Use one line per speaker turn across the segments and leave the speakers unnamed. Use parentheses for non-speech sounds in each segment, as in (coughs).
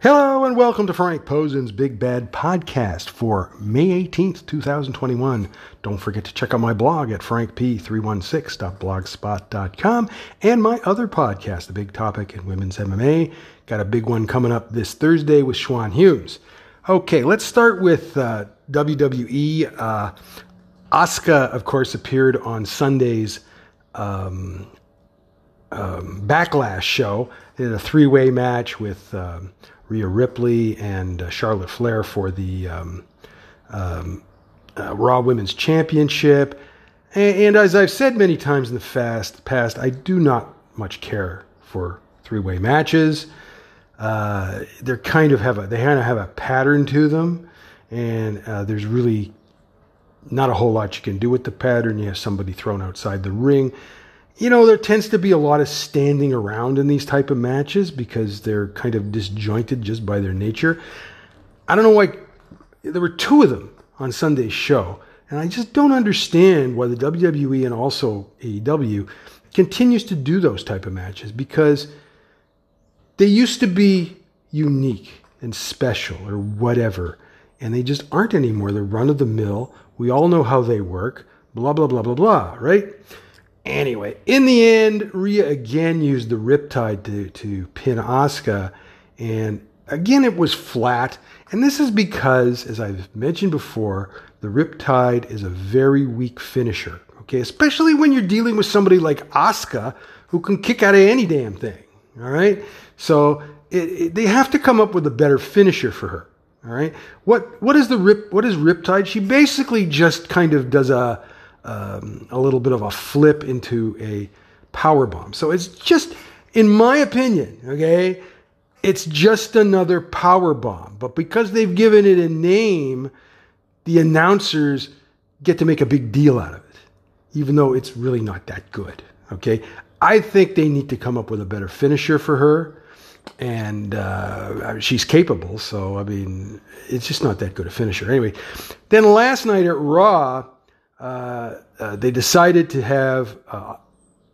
Hello and welcome to Frank Posen's Big Bad Podcast for May 18th, 2021. Don't forget to check out my blog at frankp316.blogspot.com and my other podcast, The Big Topic in Women's MMA. Got a big one coming up this Thursday with Schwan Hughes. Okay, let's start with uh, WWE. Uh, Asuka, of course, appeared on Sunday's um, um, Backlash show. Did a three way match with. Um, Rhea Ripley and uh, Charlotte Flair for the um, um, uh, Raw Women's Championship. And, and, as I've said many times in the fast, past, I do not much care for three way matches. Uh, they're kind of have a they kind of have a pattern to them, and uh, there's really not a whole lot you can do with the pattern. You have somebody thrown outside the ring you know, there tends to be a lot of standing around in these type of matches because they're kind of disjointed just by their nature. I don't know why there were two of them on Sunday's show, and I just don't understand why the WWE and also AEW continues to do those type of matches because they used to be unique and special or whatever, and they just aren't anymore. They're run of the mill. We all know how they work. Blah blah blah blah blah. Right? Anyway, in the end, Rhea again used the Riptide to, to pin Asuka, and again it was flat. And this is because, as I've mentioned before, the Riptide is a very weak finisher. Okay, especially when you're dealing with somebody like Asuka who can kick out of any damn thing. All right, so it, it, they have to come up with a better finisher for her. All right, what what is the rip? What is Riptide? She basically just kind of does a um, a little bit of a flip into a power bomb. So it's just, in my opinion, okay, it's just another power bomb. But because they've given it a name, the announcers get to make a big deal out of it, even though it's really not that good. Okay, I think they need to come up with a better finisher for her, and uh, she's capable. So I mean, it's just not that good a finisher. Anyway, then last night at Raw uh, uh, they decided to have uh,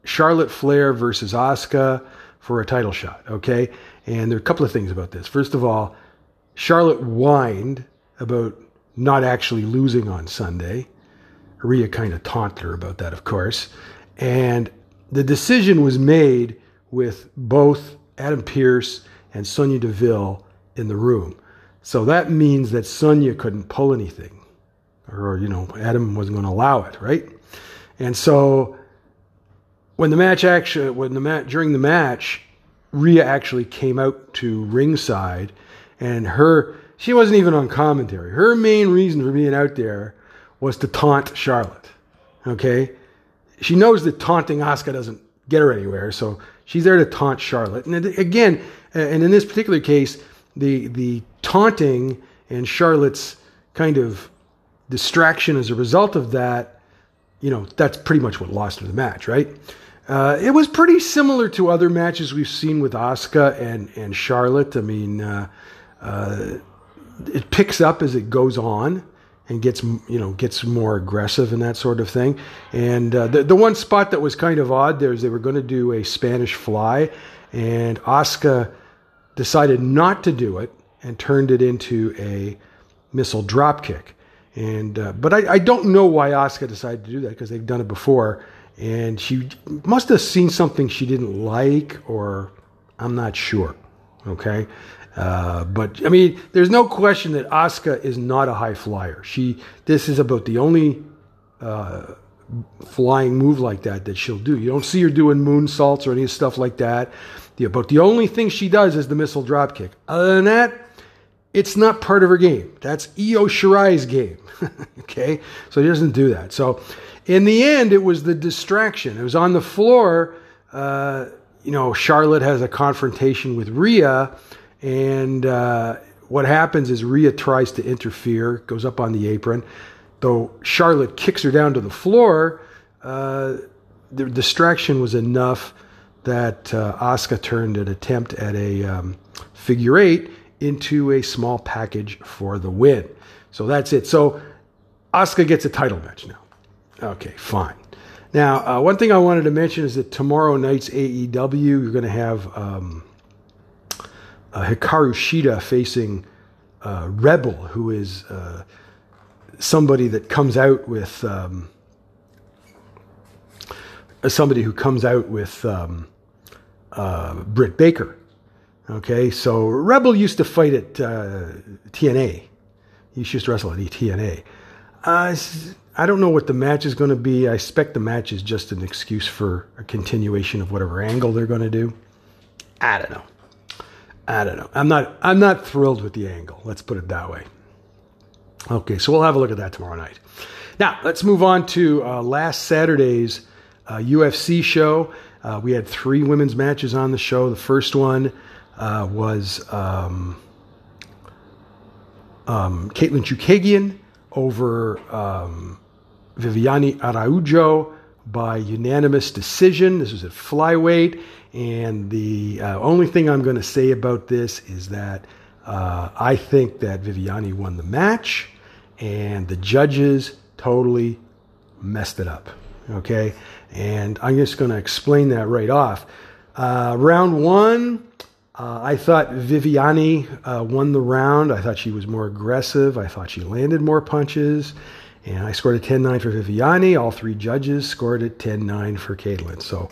Charlotte Flair versus Asuka for a title shot. Okay, and there are a couple of things about this. First of all, Charlotte whined about not actually losing on Sunday. Rhea kind of taunted her about that, of course. And the decision was made with both Adam Pearce and Sonya Deville in the room. So that means that Sonya couldn't pull anything or you know Adam wasn't going to allow it, right? And so when the match actually when the match during the match, Rhea actually came out to ringside, and her she wasn't even on commentary. Her main reason for being out there was to taunt Charlotte. Okay, she knows that taunting Asuka doesn't get her anywhere, so she's there to taunt Charlotte. And again, and in this particular case, the the taunting and Charlotte's kind of distraction as a result of that, you know, that's pretty much what lost her the match, right? Uh, it was pretty similar to other matches we've seen with Asuka and, and Charlotte. I mean, uh, uh, it picks up as it goes on and gets you know gets more aggressive and that sort of thing. And uh, the the one spot that was kind of odd there is they were going to do a Spanish fly, and Asuka decided not to do it and turned it into a missile drop kick. And uh, but I, I, don't know why Asuka decided to do that because they've done it before, and she must have seen something she didn't like, or I'm not sure. Okay, uh, but I mean, there's no question that Asuka is not a high flyer. She this is about the only uh, flying move like that that she'll do. You don't see her doing moonsaults or any stuff like that. The, but the only thing she does is the missile drop kick. Other than that, it's not part of her game. That's Io Shirai's game. (laughs) okay? So he doesn't do that. So in the end, it was the distraction. It was on the floor. Uh, you know, Charlotte has a confrontation with Rhea, and uh, what happens is Rhea tries to interfere, goes up on the apron. Though Charlotte kicks her down to the floor, uh, the distraction was enough that uh, Asuka turned an attempt at a um, figure eight into a small package for the win. So that's it. So Asuka gets a title match now. Okay, fine. Now, uh, one thing I wanted to mention is that tomorrow night's AEW, you're going to have um, uh, Hikaru Shida facing uh, Rebel, who is uh, somebody that comes out with um, somebody who comes out with um, uh, Britt Baker. Okay, so Rebel used to fight at uh, TNA. He used to wrestle at TNA. Uh, I don't know what the match is going to be. I expect the match is just an excuse for a continuation of whatever angle they're going to do. I don't know. I don't know. I'm not. I'm not thrilled with the angle. Let's put it that way. Okay, so we'll have a look at that tomorrow night. Now let's move on to uh, last Saturday's uh, UFC show. Uh, we had three women's matches on the show. The first one uh, was um, um, Katlyn Chookagian over um, Viviane Araujo by unanimous decision. This was at flyweight. And the uh, only thing I'm going to say about this is that uh, I think that Viviani won the match and the judges totally messed it up. Okay. And I'm just going to explain that right off. Uh, round one, uh, I thought Viviani uh, won the round. I thought she was more aggressive. I thought she landed more punches. And I scored a 10 9 for Viviani. All three judges scored a 10 9 for Katlyn. So,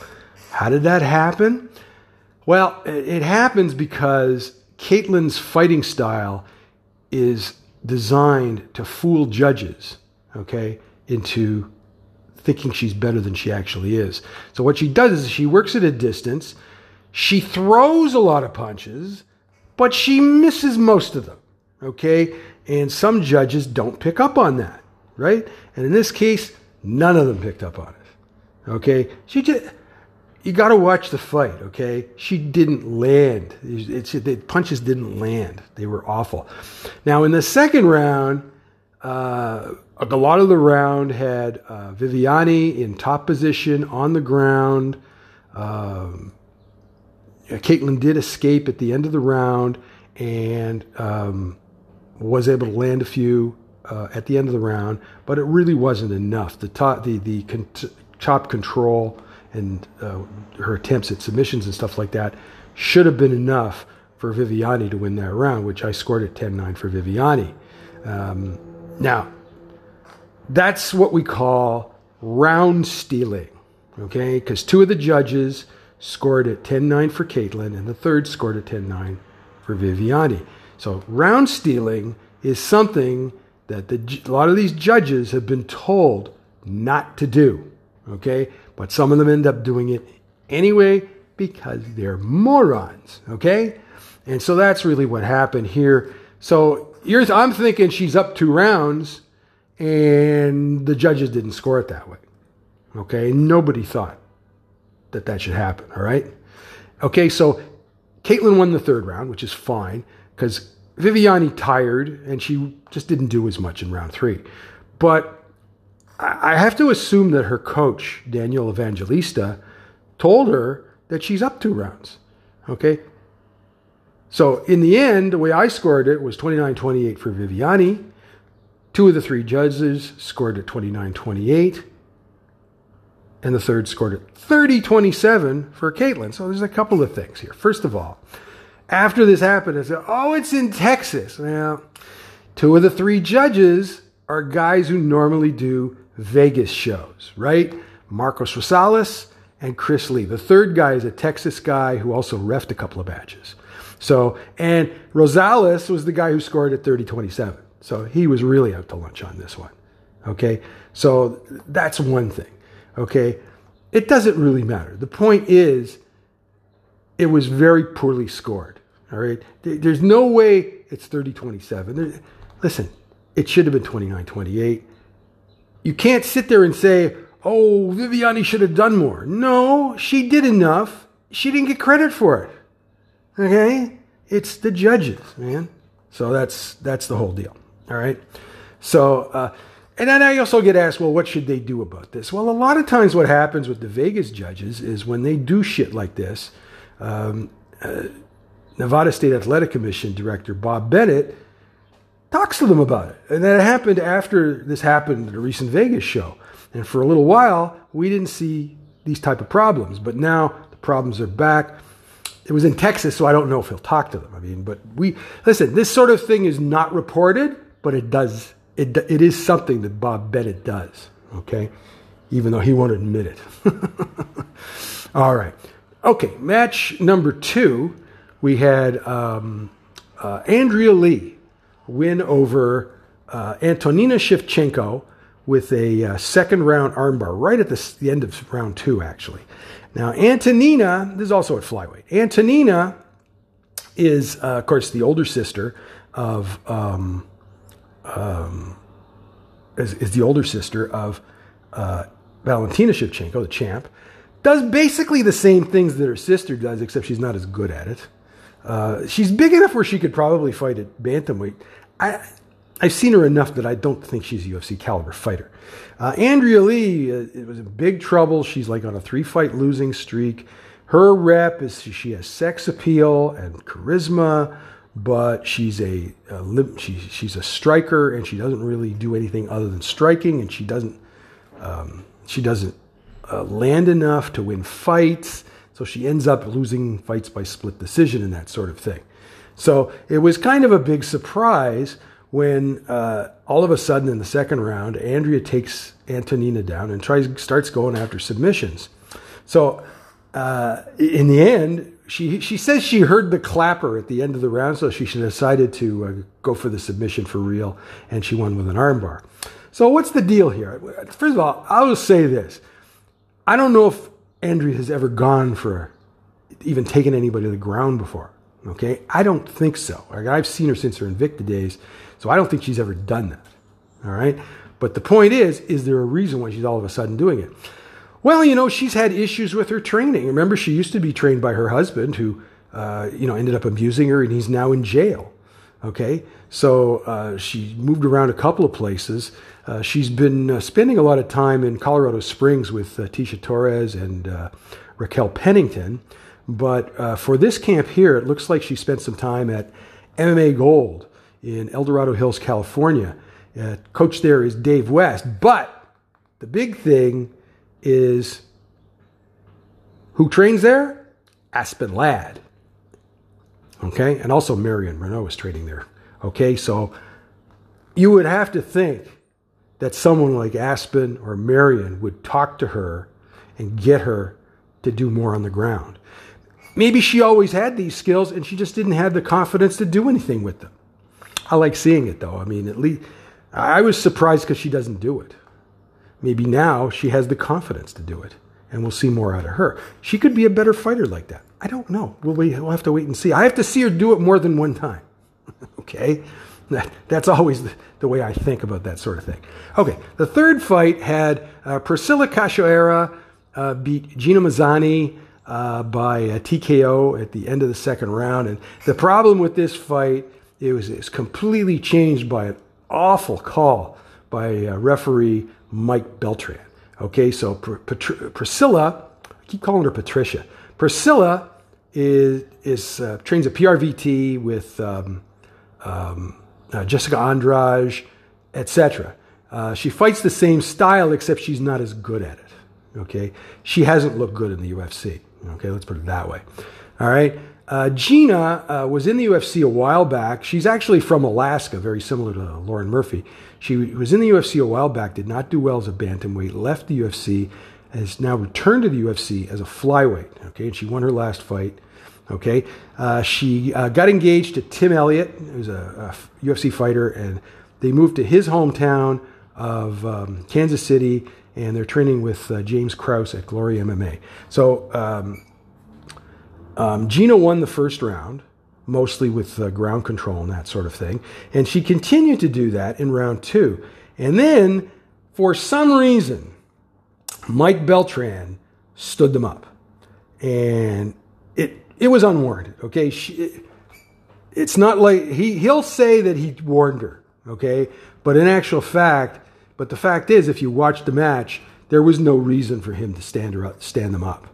how did that happen? Well, it happens because Katlyn's fighting style is designed to fool judges, okay, into thinking she's better than she actually is. So, what she does is she works at a distance, she throws a lot of punches, but she misses most of them, okay? And some judges don't pick up on that right? And in this case, none of them picked up on it. Okay, she just you got to watch the fight. Okay, she didn't land. It's, the punches didn't land. They were awful. Now in the second round, uh, a lot of the round had uh, Viviane in top position on the ground. Um, Katlyn did escape at the end of the round and um, was able to land a few uh, at the end of the round, but it really wasn't enough. The top, the the con- top control and uh, her attempts at submissions and stuff like that should have been enough for Viviani to win that round, which I scored at 10-9 for Viviani. Um, now, that's what we call round stealing, okay? Because two of the judges scored at 10-9 for Katlyn, and the third scored at 10-9 for Viviani. So round stealing is something that the, a lot of these judges have been told not to do. Okay? But some of them end up doing it anyway because they're morons. Okay? And so that's really what happened here. So I'm thinking she's up two rounds and the judges didn't score it that way. Okay? Nobody thought that that should happen. All right? Okay, so Katlyn won the third round, which is fine because Viviani tired and she just didn't do as much in round three. But I have to assume that her coach, Daniel Evangelista, told her that she's up two rounds. Okay? So in the end, the way I scored it was 29 28 for Viviani. Two of the three judges scored at 29 28. And the third scored at 30 27 for Katlyn. So there's a couple of things here. First of all, after this happened, I said, oh, it's in Texas. Well, two of the three judges are guys who normally do Vegas shows, right? Marcos Rosales and Chris Lee. The third guy is a Texas guy who also refed a couple of matches. So, and Rosales was the guy who scored at 30 27. So he was really out to lunch on this one. Okay. So that's one thing. Okay. It doesn't really matter. The point is, it was very poorly scored. All right. There's no way it's 30 27. Listen, it should have been 29 28. You can't sit there and say, oh, Viviani should have done more. No, she did enough. She didn't get credit for it. Okay? It's the judges, man. So that's that's the whole deal. All right. So, uh, and then I also get asked, well, what should they do about this? Well, a lot of times what happens with the Vegas judges is when they do shit like this, um, uh, Nevada State Athletic Commission Director Bob Bennett talks to them about it. And that happened after this happened at a recent Vegas show. And for a little while, we didn't see these type of problems. But now the problems are back. it was in Texas, so I don't know if he'll talk to them. I mean, but we listen. This sort of thing is not reported, but it does. It it is something that Bob Bennett does. Okay, even though he won't admit it. (laughs) All right. Okay, match number two, we had um, uh, Andrea Lee win over uh, Antonina Shevchenko with a uh, second round armbar right at the, the end of round two, actually. Now, Antonina, this is also at flyweight. Antonina is, uh, of course, the older sister of, um, um, is, is, the older sister of uh, Valentina Shevchenko, the champ. Does basically the same things that her sister does, except she's not as good at it. Uh, she's big enough where she could probably fight at bantamweight. I, I've seen her enough that I don't think she's a UFC caliber fighter. Uh, Andrea Lee uh, was in big trouble. She's like on a three fight losing streak. Her rep is she has sex appeal and charisma, but she's a, a she, she's a striker and she doesn't really do anything other than striking, and she doesn't um, she doesn't uh, land enough to win fights. So she ends up losing fights by split decision and that sort of thing. So it was kind of a big surprise when uh, all of a sudden in the second round, Andrea takes Antonina down and tries starts going after submissions. So uh, in the end, she she says she heard the clapper at the end of the round, so she decided to uh, go for the submission for real, and she won with an armbar. So what's the deal here? First of all, I'll say this: I don't know if Andrea has ever gone for even taken anybody to the ground before. Okay, I don't think so. I've seen her since her Invicta days, so I don't think she's ever done that. All right. But the point is, is there a reason why she's all of a sudden doing it? Well, you know, she's had issues with her training. Remember, she used to be trained by her husband, who, uh, you know, ended up abusing her, and he's now in jail. Okay, so uh, she moved around a couple of places. Uh, she's been uh, spending a lot of time in Colorado Springs with uh, Tecia Torres and uh, Raquel Pennington. But for this camp here, it looks like she spent some time at MMA Gold in El Dorado Hills, California. Coach there is Dave West. But the big thing is who trains there? Aspen Ladd. Okay, and also Marion Reneau is training there. Okay, so you would have to think that someone like Aspen or Marion would talk to her and get her to do more on the ground. Maybe she always had these skills and she just didn't have the confidence to do anything with them. I like seeing it though. I mean, at least I was surprised because she doesn't do it. Maybe now she has the confidence to do it, and we'll see more out of her. She could be a better fighter like that. I don't know. We'll, we'll have to wait and see. I have to see her do it more than one time. (laughs) okay? That, that's always the, the, way I think about that sort of thing. Okay, the third fight had uh, Priscilla Cachoeira uh, beat Gina Mazany uh, by TKO at the end of the second round. And the problem with this fight it was, it was completely changed by an awful call by uh, referee Mike Beltran. Okay, so Pr- Pr- Priscilla, I keep calling her Patricia. Priscilla is, is uh, trains at PRVT with um, um, uh, Jessica Andrade, etc. Uh, she fights the same style, except she's not as good at it. Okay, she hasn't looked good in the UFC. Okay, let's put it that way. All right. Uh, Gina uh, was in the UFC a while back. She's actually from Alaska, very similar to Lauren Murphy. She was in the UFC a while back, did not do well as a bantamweight, left the UFC, has now returned to the UFC as a flyweight. Okay, and she won her last fight. Okay, uh, she uh, got engaged to Tim Elliott, who's a, a, UFC fighter, and they moved to his hometown of um, Kansas City, and they're training with uh, James Krause at Glory MMA. So. Um, um, Gina won the first round, mostly with uh, ground control and that sort of thing. And she continued to do that in round two. And then, for some reason, Mike Beltran stood them up. And it, it was unwarranted, okay? She, it, it's not like he, he'll say that he warned her, okay? But in actual fact, but the fact is, if you watch the match, there was no reason for him to stand, her up, stand them up.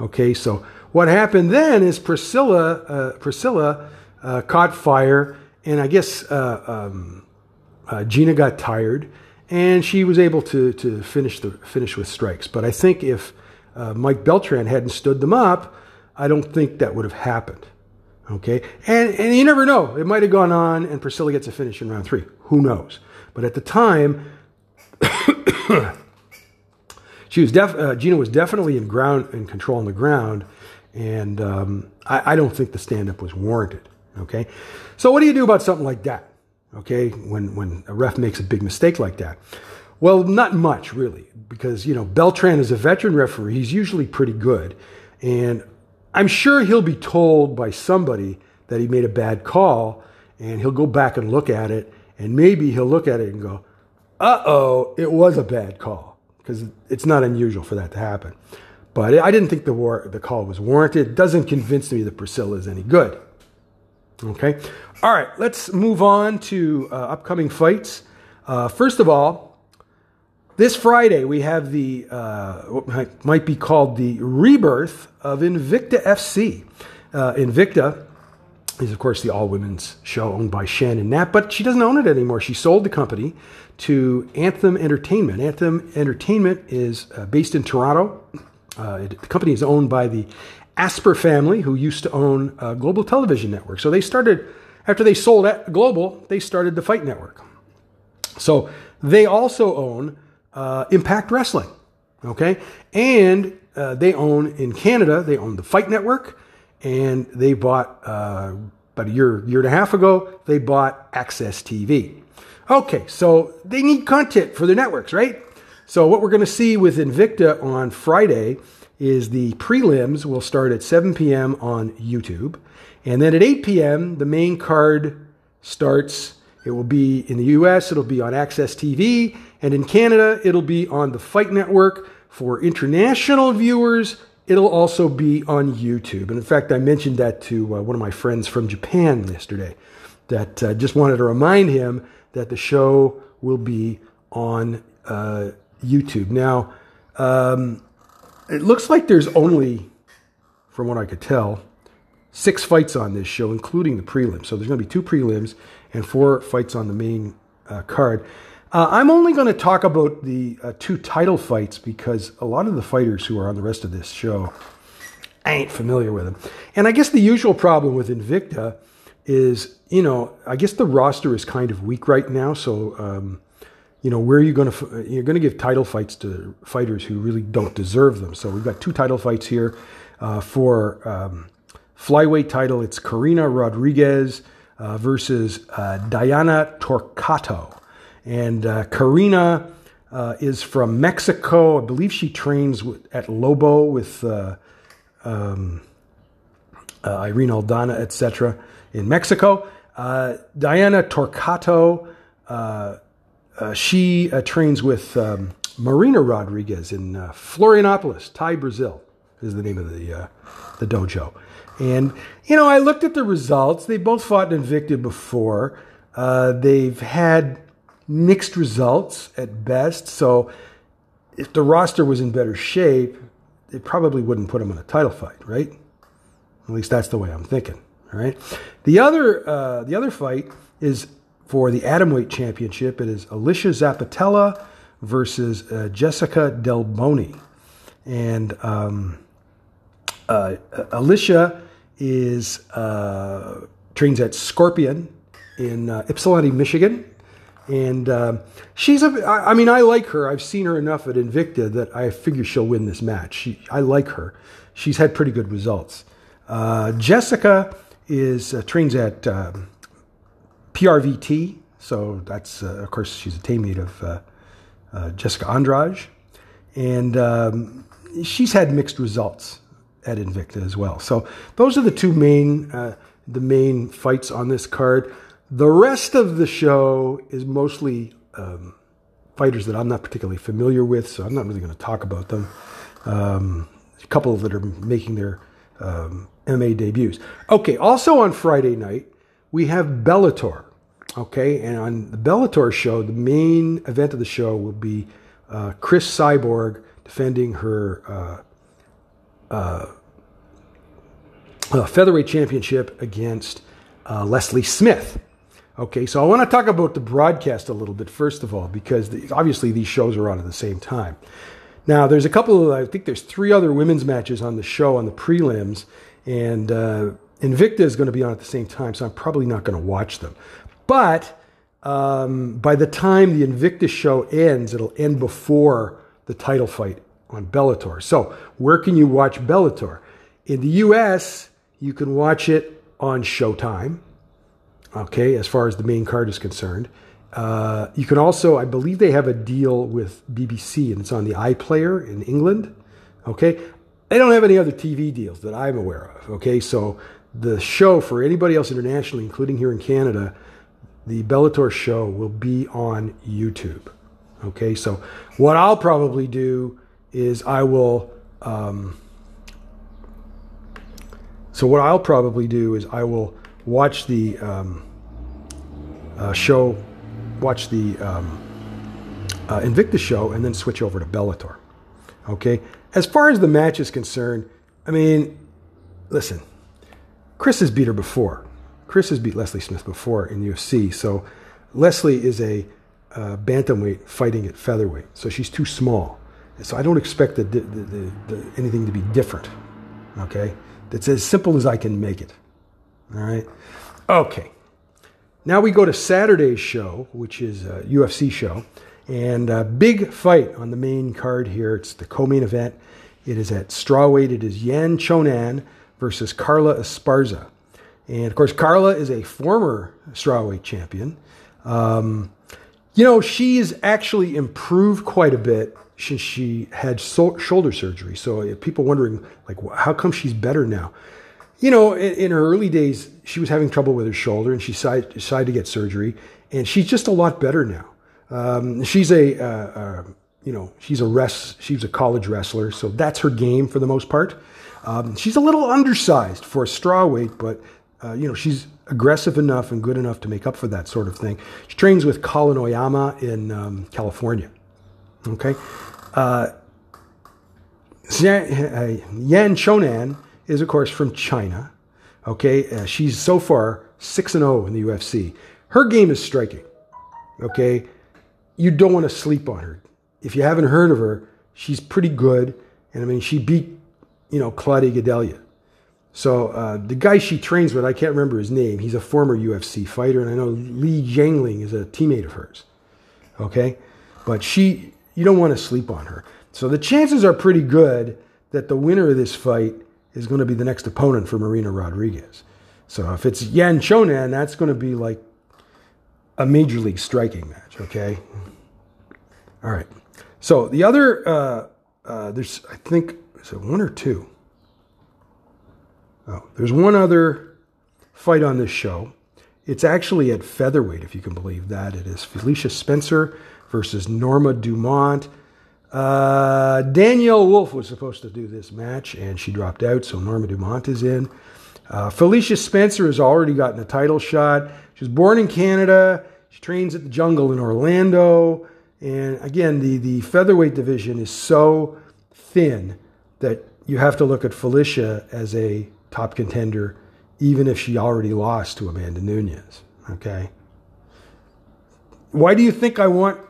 Okay, so what happened then is Priscilla, uh, Priscilla uh, caught fire, and I guess uh, um, uh, Gina got tired, and she was able to to finish the finish with strikes. But I think if uh, Mike Beltran hadn't stood them up, I don't think that would have happened. Okay, and and you never know. It might have gone on, and Priscilla gets a finish in round three. Who knows? But at the time, (coughs) she was def- uh, Gina was definitely in ground in control on the ground, and um, I, I, don't think the stand up was warranted. Okay, so what do you do about something like that? Okay, when when a ref makes a big mistake like that, well, not much really, because you know Beltran is a veteran referee. He's usually pretty good, and I'm sure he'll be told by somebody that he made a bad call, and he'll go back and look at it, and maybe he'll look at it and go, "Uh oh, it was a bad call." because it's not unusual for that to happen. But I didn't think the, war, the call was warranted. It doesn't convince me that Priscilla is any good. Okay. All right. Let's move on to uh, upcoming fights. Uh, first of all, this Friday we have the uh, what might be called the rebirth of Invicta FC. Uh, Invicta is, of course, the all women's show owned by Shannon Knapp, but she doesn't own it anymore. She sold the company to Anthem Entertainment. Anthem Entertainment is uh, based in Toronto. Uh, it, the company is owned by the Asper family, who used to own uh, Global Television Network. So they started, after they sold at Global, they started the Fight Network. So they also own uh, Impact Wrestling, okay? And uh, they own, in Canada, they own the Fight Network, and they bought, uh, about a year, year and a half ago, they bought AXS TV. Okay, so they need content for their networks, right? So what we're going to see with Invicta on Friday is the prelims will start at 7 p.m. on YouTube. And then at 8 p.m., the main card starts. It will be in the US, it'll be on AXS TV. And in Canada, it'll be on the Fight Network. For international viewers, it'll also be on YouTube. And in fact, I mentioned that to uh, one of my friends from Japan yesterday, that uh, just wanted to remind him that the show will be on uh, YouTube. Now, um, it looks like there's only, from what I could tell, six fights on this show, including the prelims. So there's going to be two prelims and four fights on the main uh, card. Uh, I'm only going to talk about the uh, two title fights because a lot of the fighters who are on the rest of this show, I ain't familiar with them. And I guess the usual problem with Invicta is, you know, I guess the roster is kind of weak right now. So, um, you know, where are you going to, you're going to give title fights to fighters who really don't deserve them. So we've got two title fights here uh, for um, flyweight title. It's Karina Rodriguez uh, versus uh, Diana Torquato, And uh, Karina uh, is from Mexico. I believe she trains with, at Lobo with uh, um, Irene Aldana, etc in Mexico. Diana Torquato, uh, she uh, trains with um, Marina Rodriguez in uh, Florianopolis, Thai, Brazil, is the name of the, uh, the dojo. And, you know, I looked at the results. They both fought in Invicta before. they've had mixed results at best. So if the roster was in better shape, it probably wouldn't put them in a title fight, right? At least that's the way I'm thinking. All right. The other uh, the other fight is for the atomweight championship. It is Alesha Zappitella versus uh, Jessica Delboni, and um, uh, Alesha is uh, trains at Scorpion in uh, Ypsilanti, Michigan. And um, she's a, I mean, I like her. I've seen her enough at Invicta that I figure she'll win this match. She, I like her. She's had pretty good results. Uh, Jessica is uh, trains at um, PRVT. So that's, uh, of course, she's a teammate of uh, uh, Jessica Andrade. And um, she's had mixed results at Invicta as well. So those are the two main, uh, the main fights on this card. The rest of the show is mostly um, fighters that I'm not particularly familiar with, so I'm not really going to talk about them. Um, a couple that are making their um, MMA debuts. Okay, also on Friday night, we have Bellator. Okay, and on the Bellator show, the main event of the show will be uh, Cris Cyborg defending her uh, uh, uh featherweight championship against uh, Leslie Smith. Okay, so I want to talk about the broadcast a little bit first of all, because obviously these shows are on at the same time. Now, there's a couple of, I think there's three other women's matches on the show on the prelims, and uh, Invicta is going to be on at the same time, so I'm probably not going to watch them. But um, by the time the Invicta show ends, it'll end before the title fight on Bellator. So, where can you watch Bellator? In the US, you can watch it on Showtime, okay, as far as the main card is concerned. Uh, you can also, I believe they have a deal with BBC and it's on the iPlayer in England, okay? They don't have any other TV deals that I'm aware of, okay? So the show for anybody else internationally, including here in Canada, the Bellator show will be on YouTube. Okay, so what I'll probably do is I will. Um, so what I'll probably do is I will watch the um, uh, show, watch the um, uh, Invicta show, and then switch over to Bellator. Okay. As far as the match is concerned, I mean, listen, Cris has beat her before. Cris has beat Leslie Smith before in UFC. So Leslie is a uh, bantamweight fighting at featherweight. So she's too small. So I don't expect the, the, the, anything to be different. Okay? That's as simple as I can make it. All right? Okay. Now we go to Saturday's show, which is a UFC show. And a big fight on the main card here. It's the co main event. It is at strawweight. It is Yan Xiaonan versus Carla Esparza. And of course, Carla is a former strawweight champion. Um, you know, she's actually improved quite a bit since she had so- shoulder surgery. So people wondering, like, how come she's better now? You know, in, in, her early days, she was having trouble with her shoulder, and she decided, decided to get surgery, and she's just a lot better now. Um, she's a, uh, uh, you know, she's a rest, she's a college wrestler, so that's her game for the most part. Um, she's a little undersized for a strawweight, but uh, you know she's aggressive enough and good enough to make up for that sort of thing. She trains with Colin Oyama in um, California. Okay, uh, Yan Xiaonan is of course from China. Okay, uh, she's so far six and zero oh in the UFC. Her game is striking. Okay, you don't want to sleep on her. If you haven't heard of her, she's pretty good. And I mean, she beat you know, Claudia Gadelha. So uh, the guy she trains with, I can't remember his name. He's a former UFC fighter, and I know Li Jingliang is a teammate of hers. Okay, but she, you don't want to sleep on her. So the chances are pretty good that the winner of this fight is going to be the next opponent for Marina Rodriguez. So if it's Yan Xiaonan, that's going to be like a major league striking match. Okay. All right. So the other, uh, uh, there's I think is it one or two? Oh, there's one other fight on this show. It's actually at featherweight, if you can believe that. It is Felicia Spencer versus Norma Dumont. Uh, Danyelle Wolf was supposed to do this match, and she dropped out, so Norma Dumont is in. Uh, Felicia Spencer has already gotten a title shot. She was born in Canada. She trains at the Jungle in Orlando. And again, the, the featherweight division is so thin that you have to look at Felicia as a top contender, even if she already lost to Amanda Nunes. Okay. Why do you think I want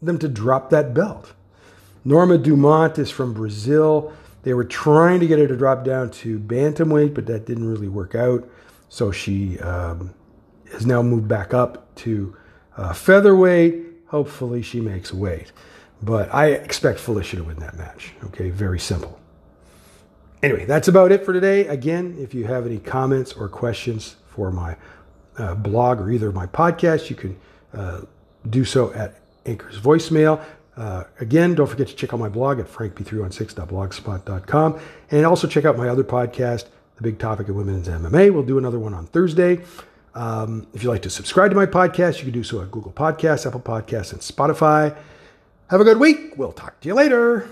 them to drop that belt? Norma Dumont is from Brazil. They were trying to get her to drop down to bantamweight, but that didn't really work out. So she um, has now moved back up to uh, featherweight. Hopefully, she makes weight. But I expect Felicia to win that match. Okay, very simple. Anyway, that's about it for today. Again, if you have any comments or questions for my uh, blog or either my podcast, you can uh, do so at Anchor's voicemail. Uh, again, don't forget to check out my blog at frankb316.blogspot.com and also check out my other podcast, The Big Topic of Women's MMA. We'll do another one on Thursday. Um, if you'd like to subscribe to my podcast, you can do so at Google Podcasts, Apple Podcasts, and Spotify. Have a good week. We'll talk to you later.